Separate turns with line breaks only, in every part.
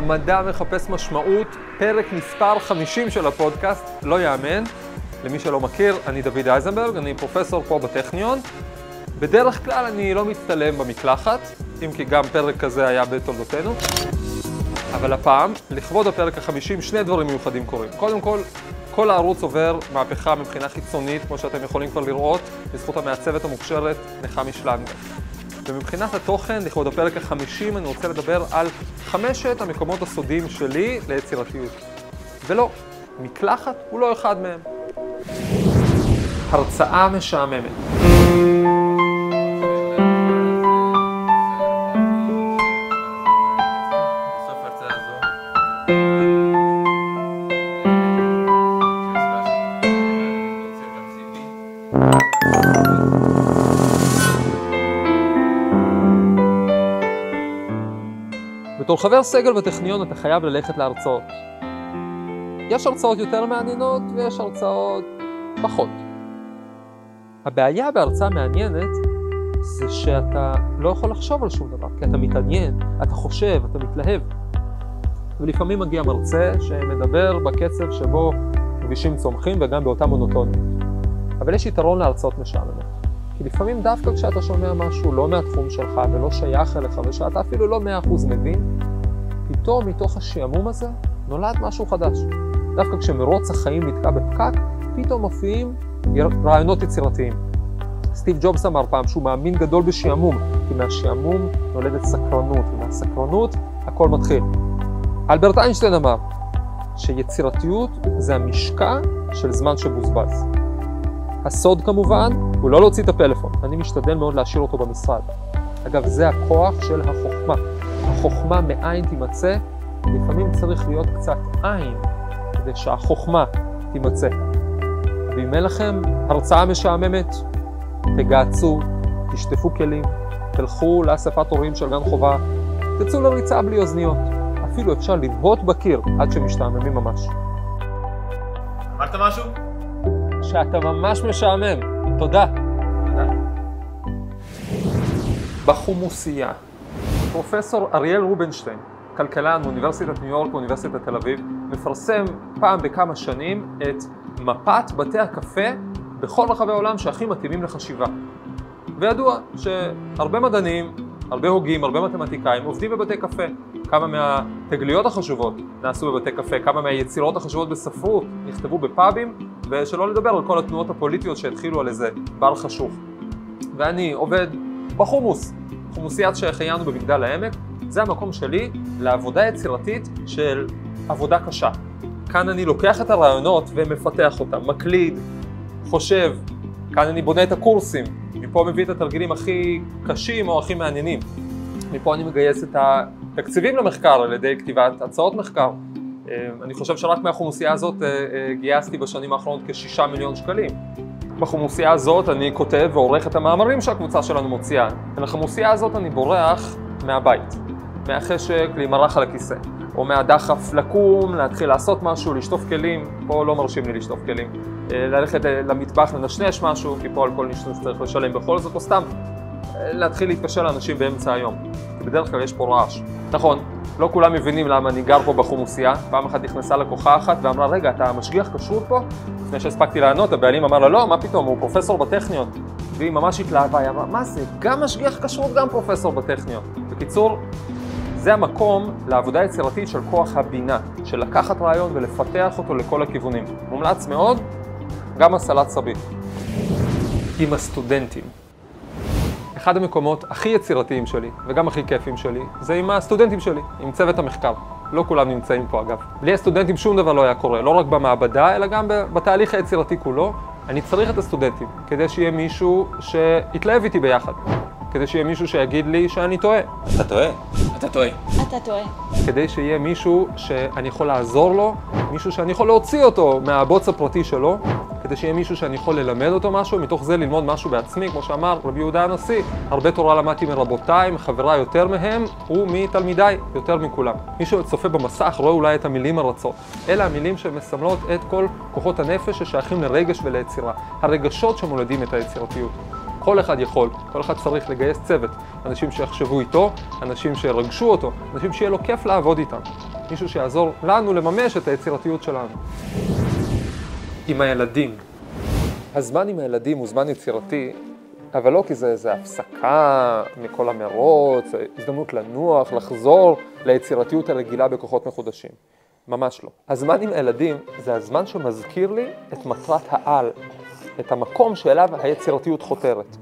המדע מחפש משמעות, פרק מספר 50 של הפודקאסט, לא יאמן. למי שלא מכיר, אני דוד אייזנברג, אני פרופסור פה בטכניון. בדרך כלל אני לא מצטלם במקלחת, אם כי גם פרק כזה היה בתולדותינו. אבל הפעם, לכבוד הפרק החמישים, שני דברים מיוחדים קורים. קודם כל, כל הערוץ עובר מהפכה מבחינה חיצונית, כמו שאתם יכולים כבר לראות, בזכות המעצבת המוכשרת נחמי שלנגר. ומבחינת התוכן, לכבוד הפרק החמישים, אני רוצה לדבר על חמשת המקומות הסודיים שלי ליצירתיות. ולא, מקלחת הוא לא אחד מהם. הרצאה משעממת. חבר סגל בטכניון אתה חייב ללכת להרצאות. יש הרצאות יותר מעניינות ויש הרצאות פחות. הבעיה בהרצאה מעניינת זה שאתה לא יכול לחשוב על שום דבר, כי אתה מתעניין, אתה חושב, אתה מתלהב. ולפעמים מגיע מרצה שמדבר בקצב שבו כבישים צומחים וגם באותה מונוטוניות. אבל יש יתרון להרצאות משעממות. כי לפעמים דווקא כשאתה שומע משהו לא מהתחום שלך ולא שייך אליך ושאתה אפילו לא מאה אחוז מבין, פתאום מתוך השעמום הזה נולד משהו חדש. דווקא כשמרוץ החיים נתקע בפקק, פתאום מופיעים רעיונות יצירתיים. סטיב ג'ובס אמר פעם שהוא מאמין גדול בשעמום, כי מהשעמום נולדת סקרנות, ומהסקרנות הכל מתחיל. אלברט איינשטיין אמר שיצירתיות זה המשקע של זמן שבוזבז. הסוד כמובן הוא לא להוציא את הפלאפון, אני משתדל מאוד להשאיר אותו במשרד. אגב, זה הכוח של החוכמה. החוכמה מאין תימצא, לפעמים צריך להיות קצת עין כדי שהחוכמה תימצא. ואם אין לכם הרצאה משעממת, תגעצו, תשטפו כלים, תלכו לאספת הורים של גן חובה, תצאו לריצה בלי אוזניות. אפילו אפשר לבהות בקיר עד שמשתעממים ממש.
אמרת משהו?
שאתה ממש משעמם. תודה.
תודה.
בחומוסייה. פרופסור אריאל רובינשטיין, כלכלן מאוניברסיטת ניו יורק ואוניברסיטת תל אביב, מפרסם פעם בכמה שנים את מפת בתי הקפה בכל רחבי העולם שהכי מתאימים לחשיבה. וידוע שהרבה מדענים, הרבה הוגים, הרבה מתמטיקאים עובדים בבתי קפה. כמה מהתגליות החשובות נעשו בבתי קפה, כמה מהיצירות החשובות בספרות נכתבו בפאבים, ושלא לדבר על כל התנועות הפוליטיות שהתחילו על איזה בר חשוך. ואני עובד בחומוס, חומוסיית שהחיינו במגדל העמק, זה המקום שלי לעבודה יצירתית של עבודה קשה. כאן אני לוקח את הרעיונות ומפתח אותם, מקליד, חושב, כאן אני בונה את הקורסים, מפה מביא את התרגילים הכי קשים או הכי מעניינים. מפה אני מגייס את התקציבים למחקר על ידי כתיבת הצעות מחקר. אה, אני חושב שרק מהחומוסייה הזאת אה, אה, גייסתי בשנים האחרונות כשישה מיליון שקלים. בחומוסייה הזאת אני כותב ועורך את המאמרים שהקבוצה שלנו מוציאה. ולחומוסייה הזאת אני בורח מהבית, מהחשק להימרח על הכיסא, או מהדחף לקום, להתחיל לעשות משהו, לשטוף כלים, פה לא מרשים לי לשטוף כלים, ללכת למטבח לנשנש משהו, כי פה על כל נשנש צריך לשלם בכל זאת, או סתם להתחיל להתקשר לאנשים באמצע היום, כי בדרך כלל יש פה רעש. נכון, לא כולם מבינים למה אני גר פה בחומוסייה. פעם אחת נכנסה לקוחה אחת ואמרה, רגע, אתה משגיח כשרות פה? לפני שהספקתי לענות, הבעלים אמר לה, לא, מה פתאום, הוא פרופסור בטכניון. והיא ממש התלהבה, היא אמרה, מה זה, גם משגיח כשרות, גם פרופסור בטכניון. בקיצור, זה המקום לעבודה יצירתית של כוח הבינה, של לקחת רעיון ולפתח אותו לכל הכיוונים. מומלץ מאוד, גם הסלט סבי. עם הסטודנטים. אחד המקומות הכי יצירתיים שלי, וגם הכי כיפים שלי, זה עם הסטודנטים שלי, עם צוות המחקר. לא כולם נמצאים פה אגב. בלי הסטודנטים שום דבר לא היה קורה, לא רק במעבדה, אלא גם בתהליך היצירתי כולו. אני צריך את הסטודנטים, כדי שיהיה מישהו שיתלהב איתי ביחד. כדי שיהיה מישהו שיגיד לי שאני טועה.
אתה טועה? אתה טועה.
אתה טועה.
כדי שיהיה מישהו שאני יכול לעזור לו, מישהו שאני יכול להוציא אותו מהבוץ הפרטי שלו, כדי שיהיה מישהו שאני יכול ללמד אותו משהו, מתוך זה ללמוד משהו בעצמי, כמו שאמר רבי יהודה הנשיא. הרבה תורה למדתי מרבותיי, מחבריי יותר מהם, ומתלמידיי יותר מכולם. מי שצופה במסך רואה אולי את המילים הרצות. אלה המילים שמסמלות את כל כוחות הנפש ששייכים לרגש וליצירה. הרגשות שמולדים את היצירתיות. כל אחד יכול, כל אחד צריך לגייס צוות, אנשים שיחשבו איתו, אנשים שירגשו אותו, אנשים שיהיה לו כיף לעבוד איתם. מישהו שיעזור לנו לממש את היצירתיות שלנו. עם הילדים. הזמן עם הילדים הוא זמן יצירתי, אבל לא כי זה איזה הפסקה מכל המרוץ, הזדמנות לנוח, לחזור ליצירתיות הרגילה בכוחות מחודשים. ממש לא. הזמן עם הילדים זה הזמן שמזכיר לי את מטרת העל, את המקום שאליו היצירתיות חותרת.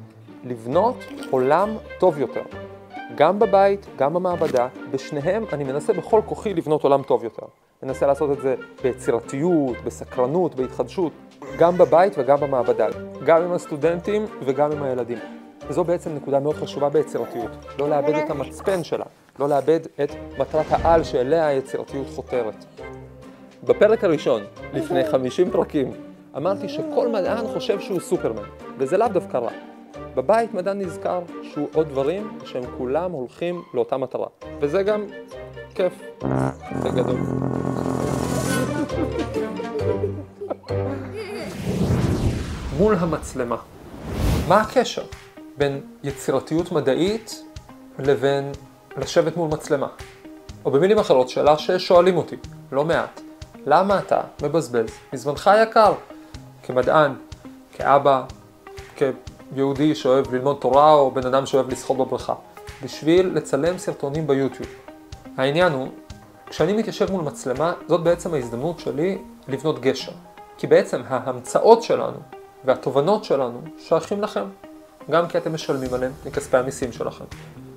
לבנות עולם טוב יותר. גם בבית, גם במעבדה, בשניהם אני מנסה בכל כוחי לבנות עולם טוב יותר. מנסה לעשות את זה ביצירתיות, בסקרנות, בהתחדשות, גם בבית וגם במעבדה, גם עם הסטודנטים וגם עם הילדים. וזו בעצם נקודה מאוד חשובה ביצירתיות, לא לאבד את המצפן שלה, לא לאבד את מטרת העל שאליה היצירתיות חותרת. בפרק הראשון, לפני 50 פרקים, אמרתי שכל מדען חושב שהוא סופרמן, וזה לאו דווקא רע. בבית מדען נזכר שהוא עוד דברים שהם כולם הולכים לאותה מטרה, וזה גם כיף, בגדול. מול המצלמה. מה הקשר בין יצירתיות מדעית לבין לשבת מול מצלמה? או במילים אחרות, שאלה ששואלים אותי לא מעט, למה אתה מבזבז מזמנך היקר כמדען, כאבא, כיהודי שאוהב ללמוד תורה או בן אדם שאוהב לשחות בבריכה, בשביל לצלם סרטונים ביוטיוב? העניין הוא, כשאני מתיישב מול מצלמה, זאת בעצם ההזדמנות שלי לבנות גשר. כי בעצם ההמצאות שלנו והתובנות שלנו שייכים לכם. גם כי אתם משלמים עליהם מכספי המיסים שלכם,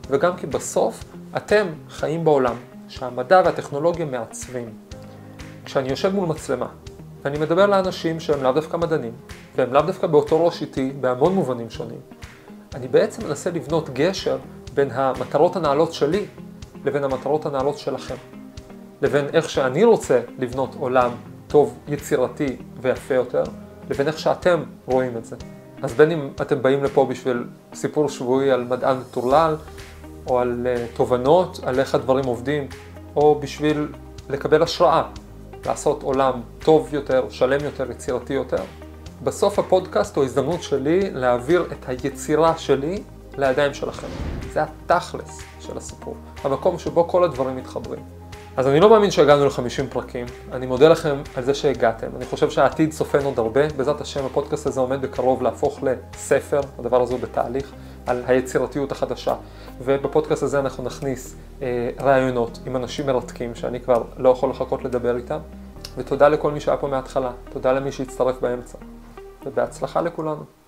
וגם כי בסוף אתם חיים בעולם שהמדע והטכנולוגיה מעצבים. כשאני יושב מול מצלמה, ואני מדבר לאנשים שהם לאו דווקא מדענים, והם לאו דווקא באותו ראש איתי בהמון מובנים שונים, אני בעצם מנסה לבנות גשר בין המטרות הנעלות שלי לבין המטרות הנעלות שלכם. לבין איך שאני רוצה לבנות עולם טוב, יצירתי ויפה יותר, לבין איך שאתם רואים את זה. אז בין אם אתם באים לפה בשביל סיפור שבועי על מדען מטורלל, או על uh, תובנות, על איך הדברים עובדים, או בשביל לקבל השראה, לעשות עולם טוב יותר, שלם יותר, יצירתי יותר. בסוף הפודקאסט הוא הזדמנות שלי להעביר את היצירה שלי לידיים שלכם. זה התכלס של הסיפור, המקום שבו כל הדברים מתחברים. אז אני לא מאמין שהגענו ל-50 פרקים, אני מודה לכם על זה שהגעתם, אני חושב שהעתיד צופן עוד הרבה, בעזרת השם הפודקאסט הזה עומד בקרוב להפוך לספר, הדבר הזה הוא בתהליך, על היצירתיות החדשה, ובפודקאסט הזה אנחנו נכניס אה, רעיונות עם אנשים מרתקים שאני כבר לא יכול לחכות לדבר איתם, ותודה לכל מי שהיה פה מההתחלה, תודה למי שהצטרף באמצע, ובהצלחה לכולנו.